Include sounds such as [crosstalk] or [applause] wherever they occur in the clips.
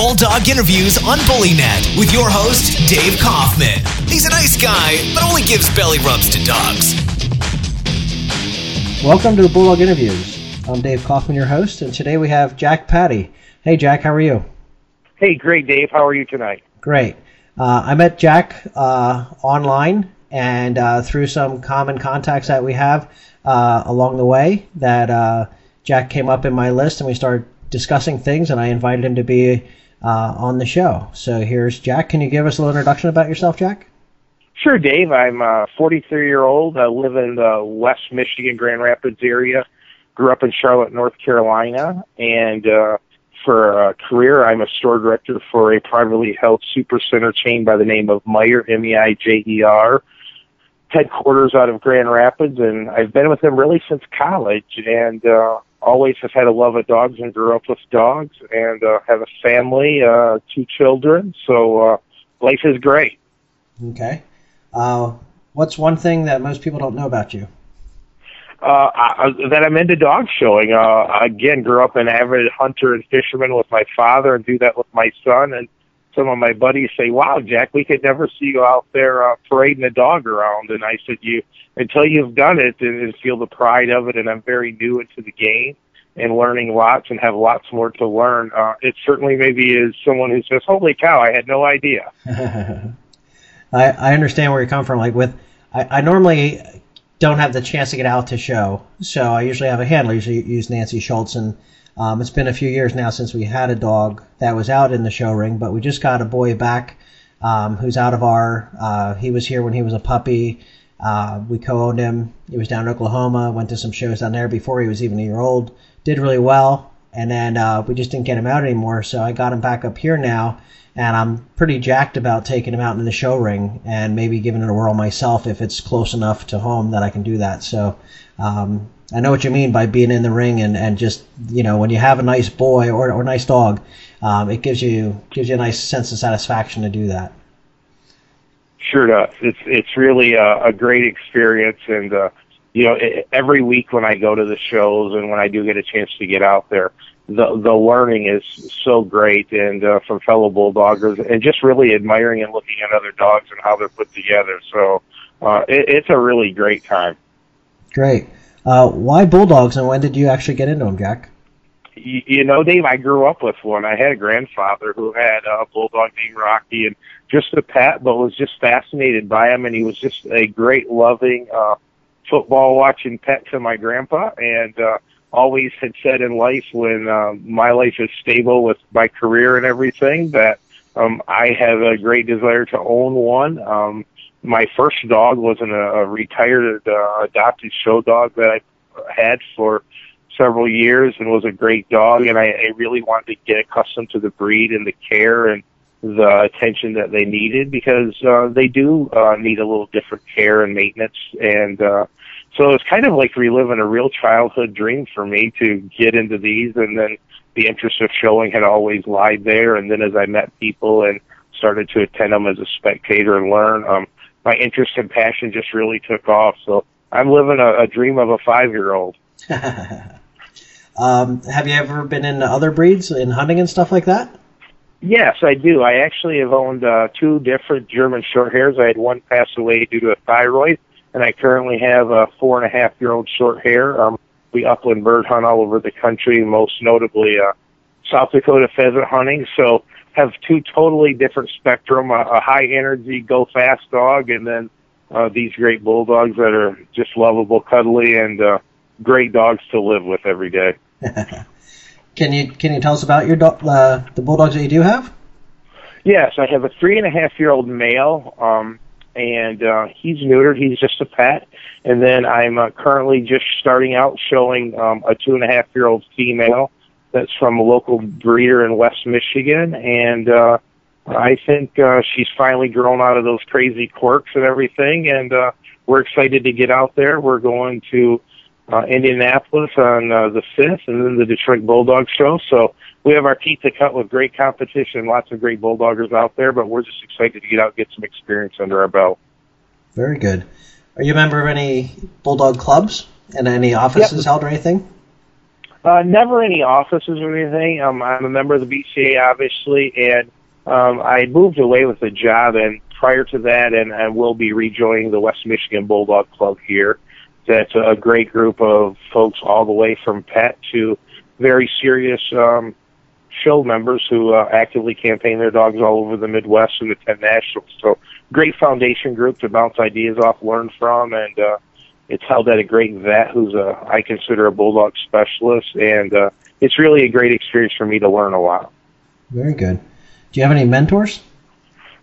Bulldog Interviews on BullyNet with your host, Dave Kaufman. He's a nice guy, but only gives belly rubs to dogs. Welcome to the Bulldog Interviews. I'm Dave Kaufman, your host, and today we have Jack Patty. Hey, Jack, how are you? Hey, great, Dave. How are you tonight? Great. Uh, I met Jack uh, online and uh, through some common contacts that we have uh, along the way that uh, Jack came up in my list and we started discussing things and I invited him to be uh, on the show. So here's Jack. Can you give us a little introduction about yourself, Jack? Sure, Dave. I'm a 43 year old. I live in the West Michigan, Grand Rapids area. Grew up in Charlotte, North Carolina, and uh, for a career, I'm a store director for a privately held super center chain by the name of Meijer, M-E-I-J-E-R, headquarters out of Grand Rapids, and I've been with them really since college, and uh, always have had a love of dogs and grew up with dogs, and uh, have a family, uh, two children, so uh, life is great. Okay. Uh, what's one thing that most people don't know about you? uh, I, that I'm into dog showing. Uh, I again, grew up an avid hunter and fisherman with my father, and do that with my son. And some of my buddies say, "Wow, Jack, we could never see you out there uh, parading a dog around." And I said, "You until you've done it and, and feel the pride of it." And I'm very new into the game and learning lots and have lots more to learn. Uh, it certainly maybe is someone who says, "Holy cow, I had no idea." [laughs] I, I understand where you come from. Like with, I, I normally don't have the chance to get out to show. So I usually have a handler. Usually use Nancy Schultz, and um, it's been a few years now since we had a dog that was out in the show ring. But we just got a boy back um, who's out of our. Uh, he was here when he was a puppy. Uh, we co-owned him. He was down in Oklahoma. Went to some shows down there before he was even a year old. Did really well, and then uh, we just didn't get him out anymore. So I got him back up here now and I'm pretty jacked about taking him out in the show ring and maybe giving it a whirl myself if it's close enough to home that I can do that. So um, I know what you mean by being in the ring and, and just you know when you have a nice boy or or nice dog, um, it gives you gives you a nice sense of satisfaction to do that. Sure does. It's it's really a, a great experience, and uh, you know it, every week when I go to the shows and when I do get a chance to get out there, the the learning is so great and uh, from fellow bulldoggers and just really admiring and looking at other dogs and how they're put together. So uh, it, it's a really great time. Great. Uh, why bulldogs and when did you actually get into them, Jack? You, know, Dave, I grew up with one. I had a grandfather who had a bulldog named Rocky and just a pet, but was just fascinated by him. And he was just a great, loving, uh, football watching pet to my grandpa. And, uh, always had said in life when uh, my life is stable with my career and everything that um, I have a great desire to own one. Um, my first dog was an, a retired uh, adopted show dog that I had for several years and was a great dog. And I, I really wanted to get accustomed to the breed and the care and the attention that they needed because uh, they do uh, need a little different care and maintenance. And uh, so it's kind of like reliving a real childhood dream for me to get into these, and then the interest of showing had always lied there. And then as I met people and started to attend them as a spectator and learn, um, my interest and passion just really took off. So I'm living a, a dream of a five year old. [laughs] um, have you ever been into other breeds in hunting and stuff like that? Yes, I do. I actually have owned uh, two different German short hairs. I had one pass away due to a thyroid, and I currently have a four and a half year old short hair. Um, we upland bird hunt all over the country, most notably uh, South Dakota pheasant hunting. So have two totally different spectrum: a, a high energy, go fast dog, and then uh, these great bulldogs that are just lovable, cuddly, and uh, great dogs to live with every day. [laughs] can you can you tell us about your do- uh, the bulldogs that you do have? Yes, I have a three and a half year old male. Um, and uh, he's neutered. He's just a pet. And then I'm uh, currently just starting out showing um, a two and a half year old female that's from a local breeder in West Michigan, and uh, I think uh, she's finally grown out of those crazy quirks and everything. And uh, we're excited to get out there. We're going to uh, Indianapolis on uh, the fifth, and then the Detroit Bulldog Show. So we have our teeth to cut with great competition, lots of great bulldoggers out there, but we're just excited to get out and get some experience under our belt. Very good. Are you a member of any bulldog clubs and any offices yep. held or anything? Uh, never any offices or anything. Um, I'm a member of the BCA, obviously, and um, I moved away with a job. And prior to that, and I will be rejoining the West Michigan Bulldog Club here. That's a great group of folks, all the way from pet to very serious um, show members who uh, actively campaign their dogs all over the Midwest and attend nationals. So, great foundation group to bounce ideas off, learn from, and uh, it's held at a great vet who's a I consider a bulldog specialist, and uh, it's really a great experience for me to learn a lot. Very good. Do you have any mentors?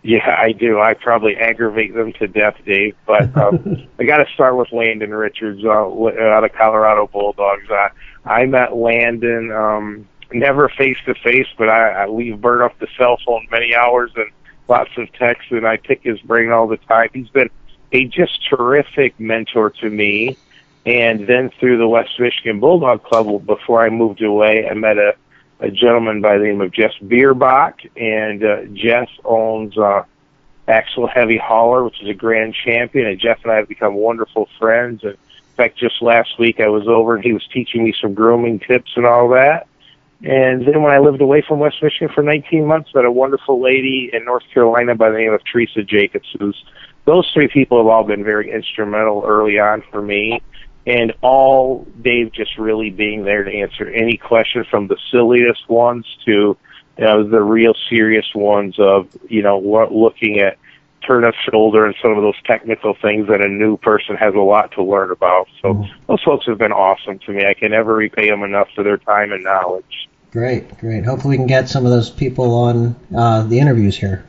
Yeah, I do. I probably aggravate them to death, Dave. But um, [laughs] I got to start with Landon Richards uh, out of Colorado Bulldogs. I I met Landon um, never face to face, but I, I we've burned off the cell phone many hours and lots of texts, and I pick his brain all the time. He's been a just terrific mentor to me. And then through the West Michigan Bulldog Club, before I moved away, I met a, a gentleman by the name of Jeff Berenbrock, and uh, Jeff owns uh, Axel Heavy Hauler, which is a grand champion. And Jeff and I have become wonderful friends. And in fact, just last week I was over and he was teaching me some grooming tips and all that. And then when I lived away from West Michigan for 19 months, met a wonderful lady in North Carolina by the name of Teresa Jacobs, who's those three people have all been very instrumental early on for me. And all Dave just really being there to answer any question from the silliest ones to you know, the real serious ones of, you know, looking at turn of shoulder and some of those technical things that a new person has a lot to learn about. So mm-hmm. those folks have been awesome to me. I can never repay them enough for their time and knowledge. Great, great. Hopefully, we can get some of those people on uh, the interviews here.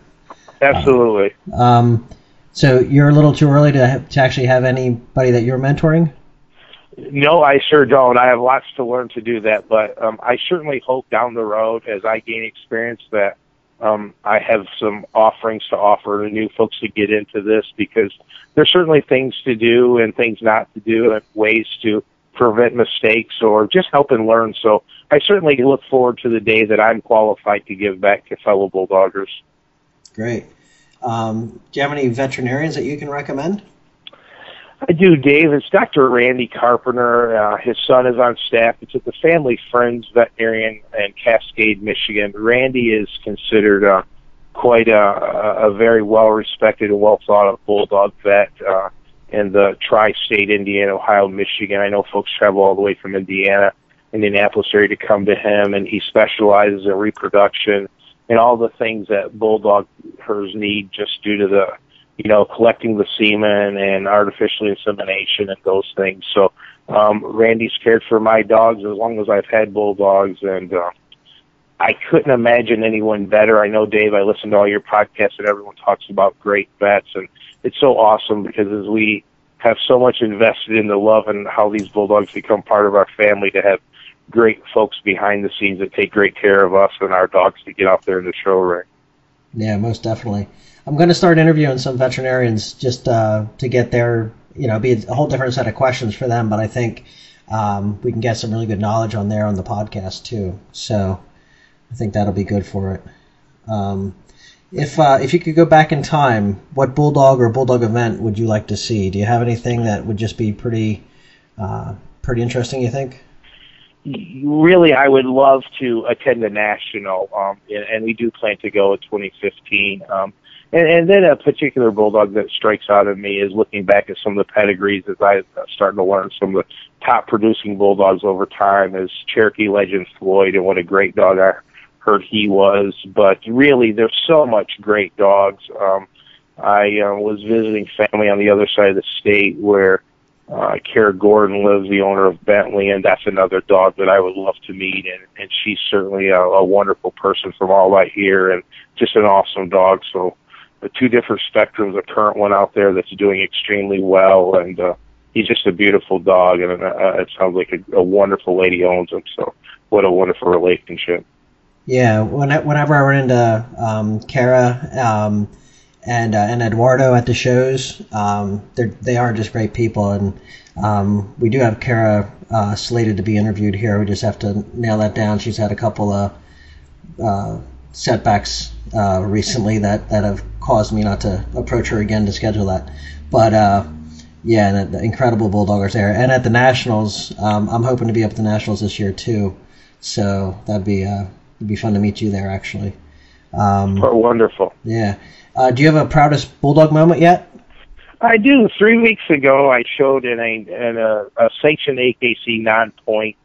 Absolutely. Uh, um, so you're a little too early to to actually have anybody that you're mentoring. No, I sure don't. I have lots to learn to do that, but um, I certainly hope down the road, as I gain experience, that um, I have some offerings to offer to new folks to get into this because there's certainly things to do and things not to do and ways to prevent mistakes or just help and learn. So I certainly look forward to the day that I'm qualified to give back to fellow Bulldoggers. Great. Um, do you have any veterinarians that you can recommend? I do, Dave. It's Dr. Randy Carpenter. Uh, his son is on staff. It's at the Family Friends Veterinarian in Cascade, Michigan. Randy is considered uh, quite a, a very well respected and well thought of bulldog vet uh, in the tri state Indiana, Ohio, Michigan. I know folks travel all the way from Indiana, Indianapolis area to come to him, and he specializes in reproduction and all the things that bulldog hers need just due to the you know, collecting the semen and artificial insemination and those things. So, um, Randy's cared for my dogs as long as I've had bulldogs, and uh, I couldn't imagine anyone better. I know, Dave, I listen to all your podcasts, and everyone talks about great vets, and it's so awesome because as we have so much invested in the love and how these bulldogs become part of our family, to have great folks behind the scenes that take great care of us and our dogs to get out there in the show ring. Yeah, most definitely. I'm going to start interviewing some veterinarians just uh, to get their, you know, be a whole different set of questions for them. But I think um, we can get some really good knowledge on there on the podcast too. So I think that'll be good for it. Um, if uh, if you could go back in time, what bulldog or bulldog event would you like to see? Do you have anything that would just be pretty uh, pretty interesting? You think? Really, I would love to attend the national, um, and, and we do plan to go in 2015. Um, and, and then a particular bulldog that strikes out at me is looking back at some of the pedigrees as I uh, starting to learn some of the top producing bulldogs over time is Cherokee legend Floyd and what a great dog I heard he was. But really, there's so much great dogs. Um, I uh, was visiting family on the other side of the state where uh, Kara Gordon lives, the owner of Bentley, and that's another dog that I would love to meet. And, and she's certainly a, a wonderful person from all I hear and just an awesome dog. So the two different spectrums. A current one out there that's doing extremely well, and uh, he's just a beautiful dog, and uh, it sounds like a, a wonderful lady owns him. So what a wonderful relationship. Yeah, when I, whenever I run into um, Kara um, and uh, and Eduardo at the shows, um, they they are just great people, and um, we do have Kara uh, slated to be interviewed here. We just have to nail that down. She's had a couple of uh, setbacks uh, recently that, that have caused me not to approach her again to schedule that. But uh, yeah, the, the incredible bulldoggers there. And at the nationals, um, I'm hoping to be up at the nationals this year too. So that'd be uh, it'd be fun to meet you there actually. Um, oh, wonderful. Yeah. Uh, do you have a proudest bulldog moment yet? I do. Three weeks ago, I showed in a in a, a sanctioned AKC non-point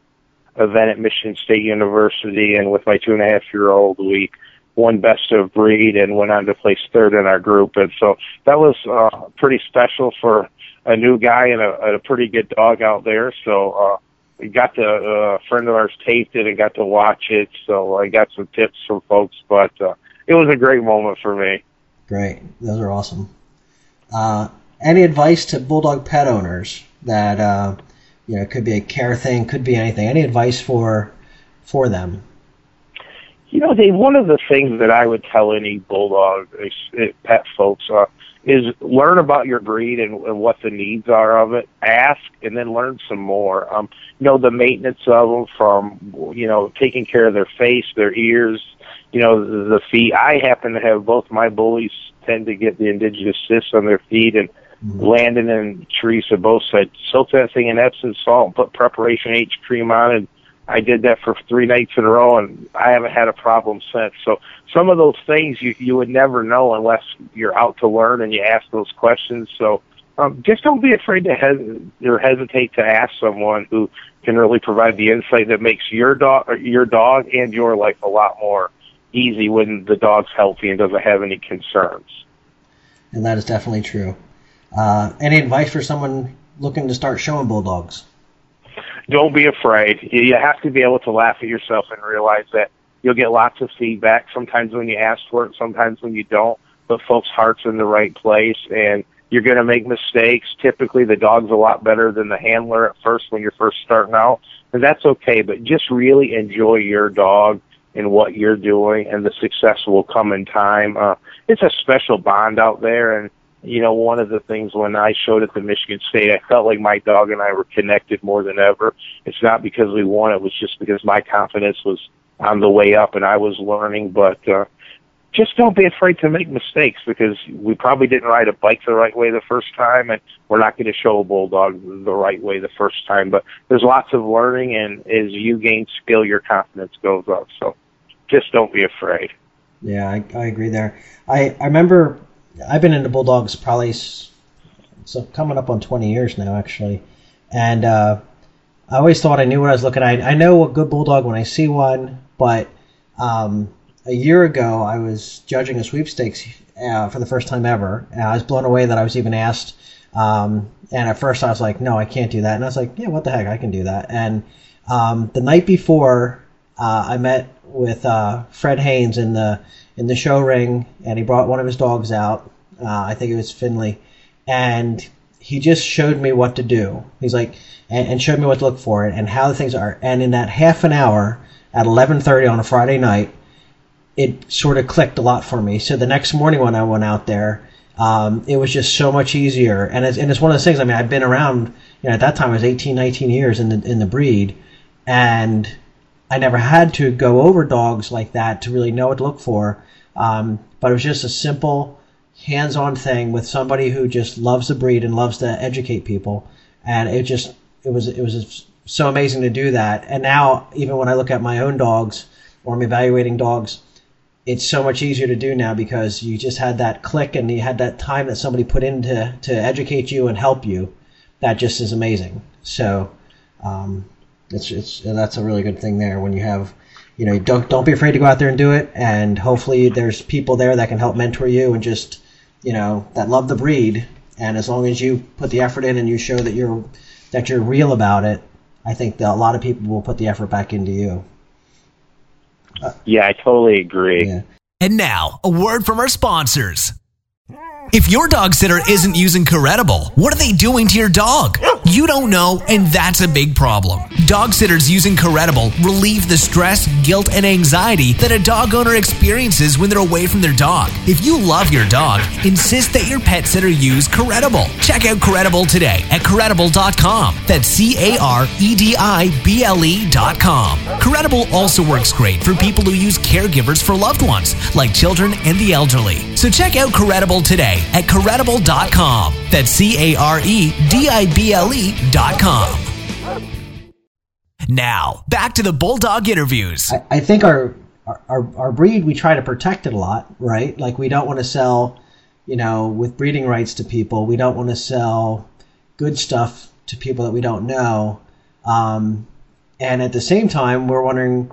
event at Michigan State University, and with my two and a half year old, we won best of breed and went on to place third in our group. And so that was uh, pretty special for a new guy and a, a pretty good dog out there. So uh, we got to uh, a friend of ours taped it and got to watch it. So I got some tips from folks, but uh, it was a great moment for me. Great, those are awesome. Uh, any advice to bulldog pet owners that uh, you know could be a care thing, could be anything? Any advice for for them? You know, Dave, one of the things that I would tell any bulldog uh, pet folks uh, is learn about your breed and, and what the needs are of it. Ask and then learn some more. Um, you know, the maintenance of them from, you know, taking care of their face, their ears, you know, the, feet. I happen to have both my bullies tend to get the interdigital cysts on their feet and mm-hmm. Landon and Teresa both said soak that thing in Epsom salt and put preparation H cream on and I did that for three nights in a row, and I haven't had a problem since. So some of those things you you would never know unless you're out to learn and you ask those questions. So um, just don't be afraid to hes- or hesitate to ask someone who can really provide the insight that makes your dog your dog and your life a lot more easy when the dog's healthy and doesn't have any concerns. And that is definitely true. Uh, any advice for someone looking to start showing bulldogs? don't be afraid. You have to be able to laugh at yourself and realize that you'll get lots of feedback. Sometimes when you ask for it, sometimes when you don't. But folks' hearts in the right place, and you're going to make mistakes. Typically, the dog's a lot better than the handler at first when you're first starting out, and that's okay. But just really enjoy your dog and what you're doing, and the success will come in time. Uh, it's a special bond out there, and you know, one of the things when I showed at the Michigan State, I felt like my dog and I were connected more than ever. It's not because we won; it was just because my confidence was on the way up and I was learning. But uh, just don't be afraid to make mistakes because we probably didn't ride a bike the right way the first time, and we're not going to show a bulldog the right way the first time. But there's lots of learning, and as you gain skill, your confidence goes up. So just don't be afraid. Yeah, I, I agree there. I, I remember I've been into bulldogs probably so coming up on 20 years now, actually, and uh, I always thought I knew what I was looking at. I know a good bulldog when I see one, but um, a year ago I was judging a sweepstakes uh, for the first time ever, and I was blown away that I was even asked. Um, and at first I was like, no, I can't do that. And I was like, yeah, what the heck, I can do that. And um, the night before, uh, I met with uh, Fred Haynes in the in the show ring, and he brought one of his dogs out. Uh, I think it was Finley, and he just showed me what to do. He's like, and, and showed me what to look for and how the things are. And in that half an hour at 11:30 on a Friday night, it sort of clicked a lot for me. So the next morning when I went out there, um, it was just so much easier. And it's, and it's one of those things. I mean, I've been around. You know, at that time I was 18, 19 years in the in the breed, and I never had to go over dogs like that to really know what to look for. Um, but it was just a simple, hands-on thing with somebody who just loves the breed and loves to educate people. And it just it was it was so amazing to do that. And now even when I look at my own dogs or I'm evaluating dogs, it's so much easier to do now because you just had that click and you had that time that somebody put in to, to educate you and help you. That just is amazing. So um, it's it's that's a really good thing there when you have you know don't don't be afraid to go out there and do it. And hopefully there's people there that can help mentor you and just you know that love the breed. And as long as you put the effort in and you show that you're that you're real about it i think that a lot of people will put the effort back into you. Uh, yeah i totally agree. Yeah. and now a word from our sponsors. If your dog sitter isn't using Caredible, what are they doing to your dog? You don't know, and that's a big problem. Dog sitters using Caredible relieve the stress, guilt, and anxiety that a dog owner experiences when they're away from their dog. If you love your dog, insist that your pet sitter use Caredible. Check out Caredible today at Caredible.com. That's C A R E D I B L E.com. Caredible also works great for people who use caregivers for loved ones, like children and the elderly. So check out Caredible today at Caredible.com. That's C A R E D I B L E.com. Now, back to the Bulldog interviews. I, I think our, our our breed we try to protect it a lot, right? Like we don't want to sell, you know, with breeding rights to people. We don't want to sell good stuff to people that we don't know. Um, and at the same time, we're wondering,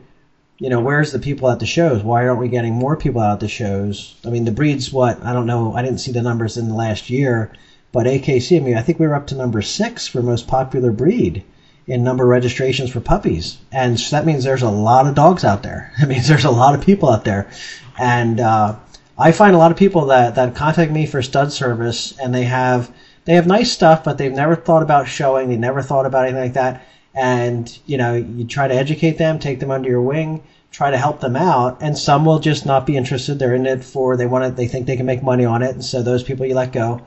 you know, where's the people at the shows? Why aren't we getting more people out at the shows? I mean, the breed's what? I don't know. I didn't see the numbers in the last year, but AKC, I mean, I think we were up to number six for most popular breed in number of registrations for puppies. And so that means there's a lot of dogs out there. [laughs] It means there's a lot of people out there. And uh, I find a lot of people that, that contact me for stud service and they have they have nice stuff, but they've never thought about showing. They never thought about anything like that. And you know, you try to educate them, take them under your wing, try to help them out. And some will just not be interested. They're in it for they want it. They think they can make money on it, and so those people you let go.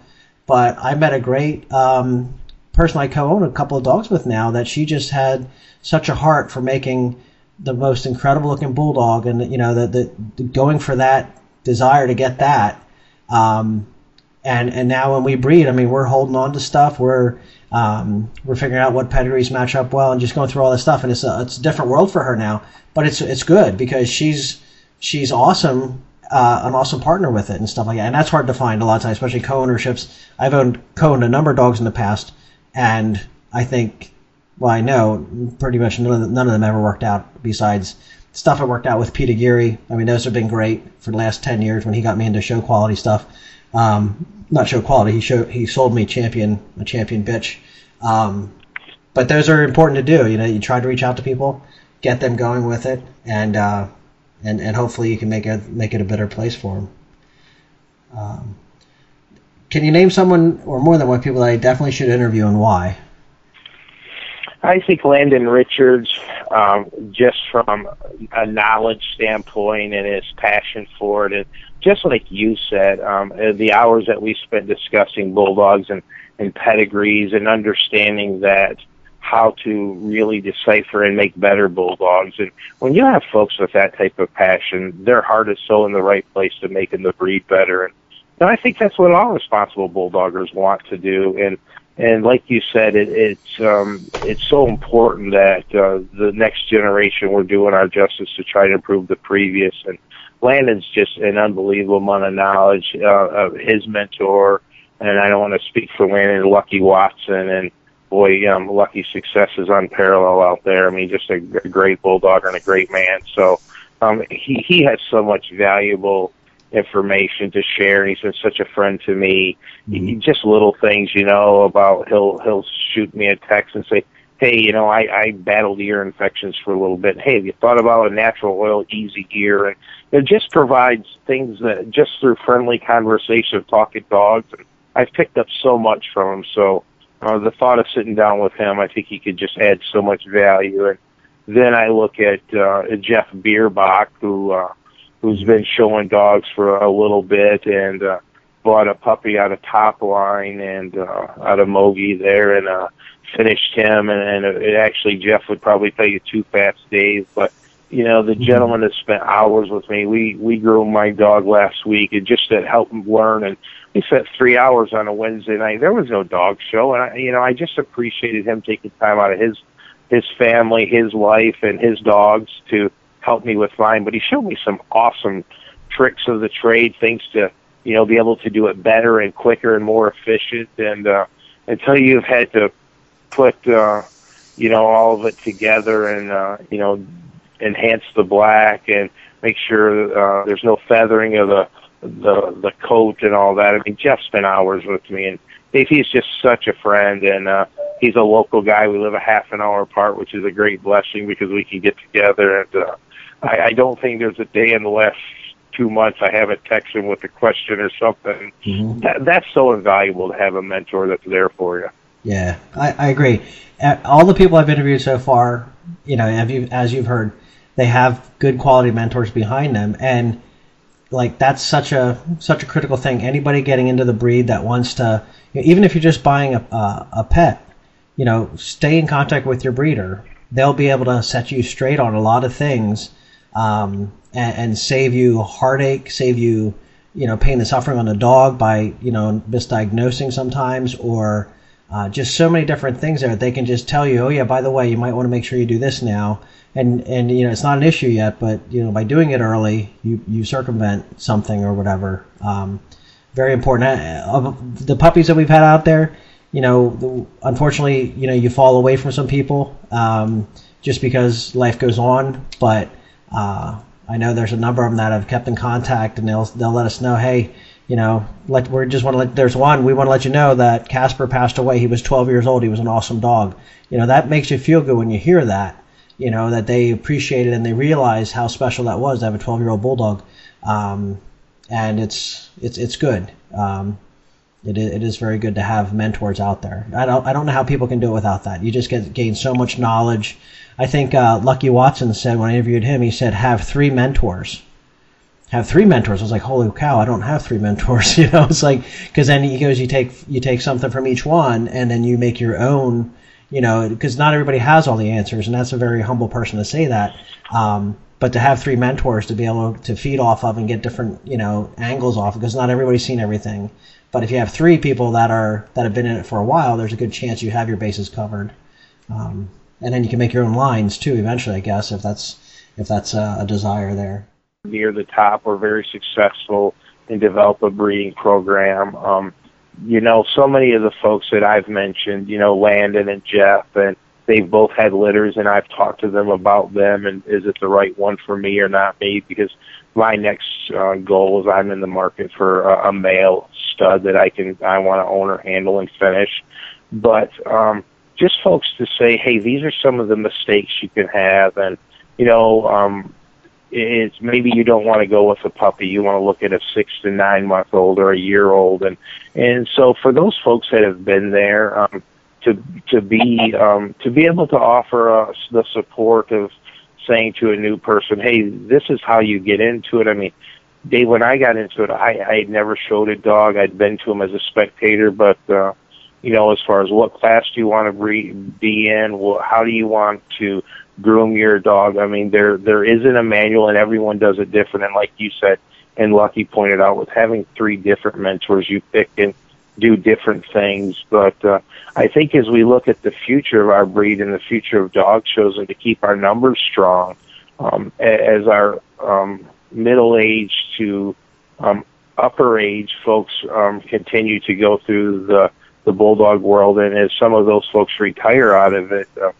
But I met a great um, person I co-own a couple of dogs with now that she just had such a heart for making the most incredible looking bulldog, and you know, the, the, the going for that desire to get that. Um, and and now when we breed, I mean, we're holding on to stuff. We're um, we're figuring out what pedigrees match up well, and just going through all this stuff. And it's a it's a different world for her now, but it's it's good because she's she's awesome, uh, an awesome partner with it and stuff like that. And that's hard to find a lot of times, especially co-ownerships. I've owned co-owned a number of dogs in the past, and I think, well, I know pretty much none of them, none of them ever worked out. Besides stuff I worked out with Peter Geary. I mean, those have been great for the last ten years when he got me into show quality stuff. Um, not show quality. He showed he sold me champion a champion bitch. Um, but those are important to do. You know, you try to reach out to people, get them going with it, and uh, and and hopefully you can make it make it a better place for them. Um, can you name someone or more than one people that I definitely should interview and why? I think Landon Richards, um, just from a knowledge standpoint and his passion for it, and just like you said, um, uh, the hours that we spent discussing bulldogs and, and pedigrees and understanding that how to really decipher and make better bulldogs. And when you have folks with that type of passion, their heart is so in the right place to making the breed better. And, and I think that's what all responsible bulldoggers want to do. And and like you said, it, it's um, it's so important that uh, the next generation we're doing our justice to try to improve the previous. And Landon's just an unbelievable amount of knowledge uh, of his mentor, and I don't want to speak for Landon, Lucky Watson, and boy, um, Lucky success is unparalleled out there. I mean, just a, great bulldog and a great man. So um, he he has so much valuable information to share. He's been such a friend to me. Mm-hmm. Just little things, you know, about he'll he'll shoot me a text and say, "Hey, you know, I I battled ear infections for a little bit. Hey, have you thought about a natural oil easy ear?" And it just provides things that just through friendly conversation, talking dogs. And I've picked up so much from him. So uh, the thought of sitting down with him, I think he could just add so much value. And then I look at uh, Jeff Berenbrock, who. uh who's been showing dogs for a little bit and uh, bought a puppy out of Top Line and uh, out of Mogi there and uh, finished him. And, and it actually, Jeff would probably tell you too fast, Dave, but you know the gentleman that spent hours with me. We we grew my dog last week and just to help him learn and. We spent three hours on a Wednesday night. There was no dog show, and I, you know, I just appreciated him taking time out of his his family, his life, and his dogs to helped me with mine, but he showed me some awesome tricks of the trade, things to you know be able to do it better and quicker and more efficient. And uh, until you've had to put uh, you know all of it together and uh, you know enhance the black and make sure uh, there's no feathering of the the the coat and all that. I mean, Jeff spent hours with me, and he's just such a friend, and uh, he's a local guy. We live a half an hour apart, which is a great blessing because we can get together and uh, I, I don't think there's a day in the last two months I haven't texted him with a question or something. Mm-hmm. That, that's so invaluable to have a mentor that's there for you. Yeah, I, I agree. All the people I've interviewed so far, you know, you, as you've heard, they have good quality mentors behind them, and like that's such a such a critical thing. Anybody getting into the breed that wants to, you know, even if you're just buying a, a, a pet, you know, stay in contact with your breeder. They'll be able to set you straight on a lot of things, um, and, and save you heartache, save you, you know, pain and suffering on the dog by you know misdiagnosing sometimes or uh, just so many different things there. They can just tell you, oh yeah, by the way, you might want to make sure you do this now. And and you know it's not an issue yet, but you know by doing it early, you you circumvent something or whatever. Um, very important. Uh, of the puppies that we've had out there, you know, unfortunately, you know, you fall away from some people um, just because life goes on. But uh, I know there's a number of them that have kept in contact, and they'll they'll let us know, hey, you know, let we just want to let. There's one we want to let you know that Casper passed away. He was 12 years old. He was an awesome dog. You know, that makes you feel good when you hear that. You know that they appreciate it and they realize how special that was to have a 12 year old bulldog. Um, and it's it's it's good. Um, it is, it is very good to have mentors out there. I don't I don't know how people can do it without that. You just get gain so much knowledge. I think uh, Lucky Watson said when I interviewed him, he said have three mentors have three mentors. I was like, holy cow, I don't have three [laughs] mentors. [laughs] You know, it's like because then he goes, you take you take something from each one, and then you make your own. You know, because not everybody has all the answers, and that's a very humble person to say that. Um, but to have three mentors to be able to feed off of and get different you know angles off, because not everybody's seen everything. But if you have three people that are that have been in it for a while, there's a good chance you have your bases covered. Um, and then you can make your own lines too eventually, I guess, if that's if that's a, a desire there near the top or very successful and develop a breeding program. Um, you know, so many of the folks that I've mentioned, you know, Landon and Jeff, and they've both had litters, and I've talked to them about them and is it the right one for me or not me? Because my next uh, goal is I'm in the market for a, a male stud that I can I want to own or handle and finish. But um, just folks to say, hey, these are some of the mistakes you can have, and you know, um, it's maybe you don't want to go with a puppy. You want to look at a six to nine month old or a year old, and and so for those folks that have been there, um, to to be um, to be able to offer us the support of saying to a new person, hey, this is how you get into it. I mean, Dave, when I got into it, I I had never showed a dog. I'd been to him as a spectator, but uh, you know, as far as what class do you want to be in, well, how do you want to groom your dog. I mean, there there isn't a manual, and everyone does it different. And like you said, and Lucky pointed out, with having three different mentors, you pick and do different things. But uh, I think as we look at the future of our breed and the future of dog shows, and to keep our numbers strong, um, as our um, middle age to um, upper age folks um, continue to go through the the bulldog world, and as some of those folks retire out of it. Uh,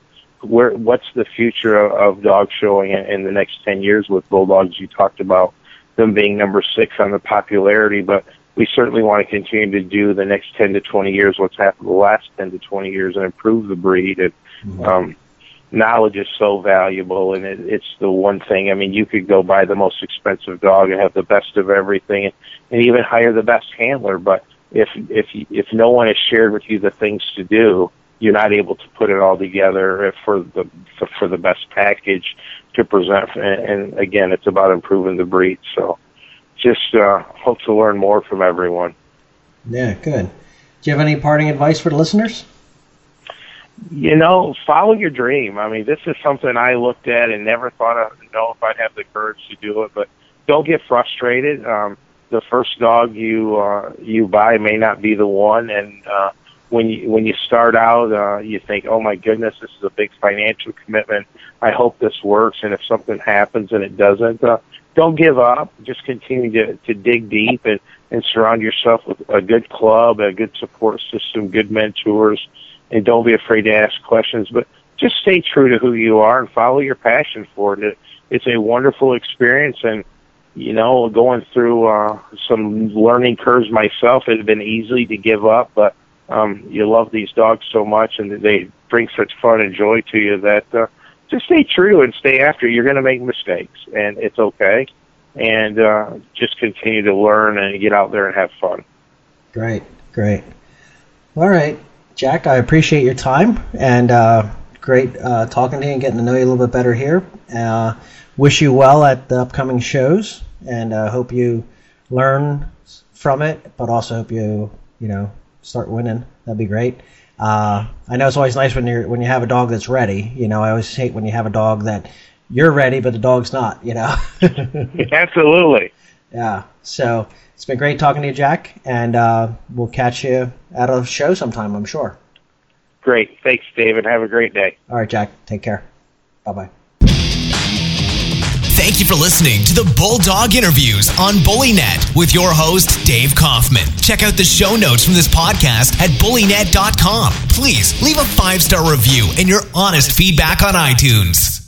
where what's the future of, of dog showing in, in the next 10 years with bulldogs you talked about them being number six on the popularity but we certainly want to continue to do the next 10 to 20 years what's happened the last 10 to 20 years and improve the breed and mm-hmm. um knowledge is so valuable and it, it's the one thing i mean you could go buy the most expensive dog and have the best of everything and, and even hire the best handler but if if if no one has shared with you the things to do you're not able to put it all together for the for, for the best package to present. And, and again, it's about improving the breed. So just uh, hope to learn more from everyone. Yeah, good. Do you have any parting advice for the listeners? You know, follow your dream. I mean, this is something I looked at and never thought of know if I'd have the courage to do it. But don't get frustrated. Um, the first dog you uh, you buy may not be the one, and uh, when you when you start out, uh, you think, "Oh my goodness, this is a big financial commitment. I hope this works." And if something happens and it doesn't, uh, don't give up. Just continue to to dig deep and and surround yourself with a good club, a good support system, good mentors, and don't be afraid to ask questions. But just stay true to who you are and follow your passion for it. It's a wonderful experience and you know, going through uh, some learning curves myself, it had been easy to give up, but um, you love these dogs so much and they bring such fun and joy to you that uh, just stay true and stay after. You're going to make mistakes and it's okay. And uh, just continue to learn and get out there and have fun. Great, great. All right. Jack, I appreciate your time and uh, great uh, talking to you and getting to know you a little bit better here. Uh, wish you well at the upcoming shows and uh, hope you learn from it, but also hope you you know start winning. That'd be great. Uh, I know it's always nice when you're when you have a dog that's ready. You know, I always hate when you have a dog that you're ready, but the dog's not. You know. [laughs] Absolutely. Yeah. So it's been great talking to you, Jack, and uh, we'll catch you at a show sometime. I'm sure. Great. Thanks, David. Have a great day. All right, Jack. Take care. Bye bye. Thank you for listening to the Bulldog Interviews on BullyNet with your host, Dave Kaufman. Check out the show notes from this podcast at bullynet.com. Please leave a five star review and your honest feedback on iTunes.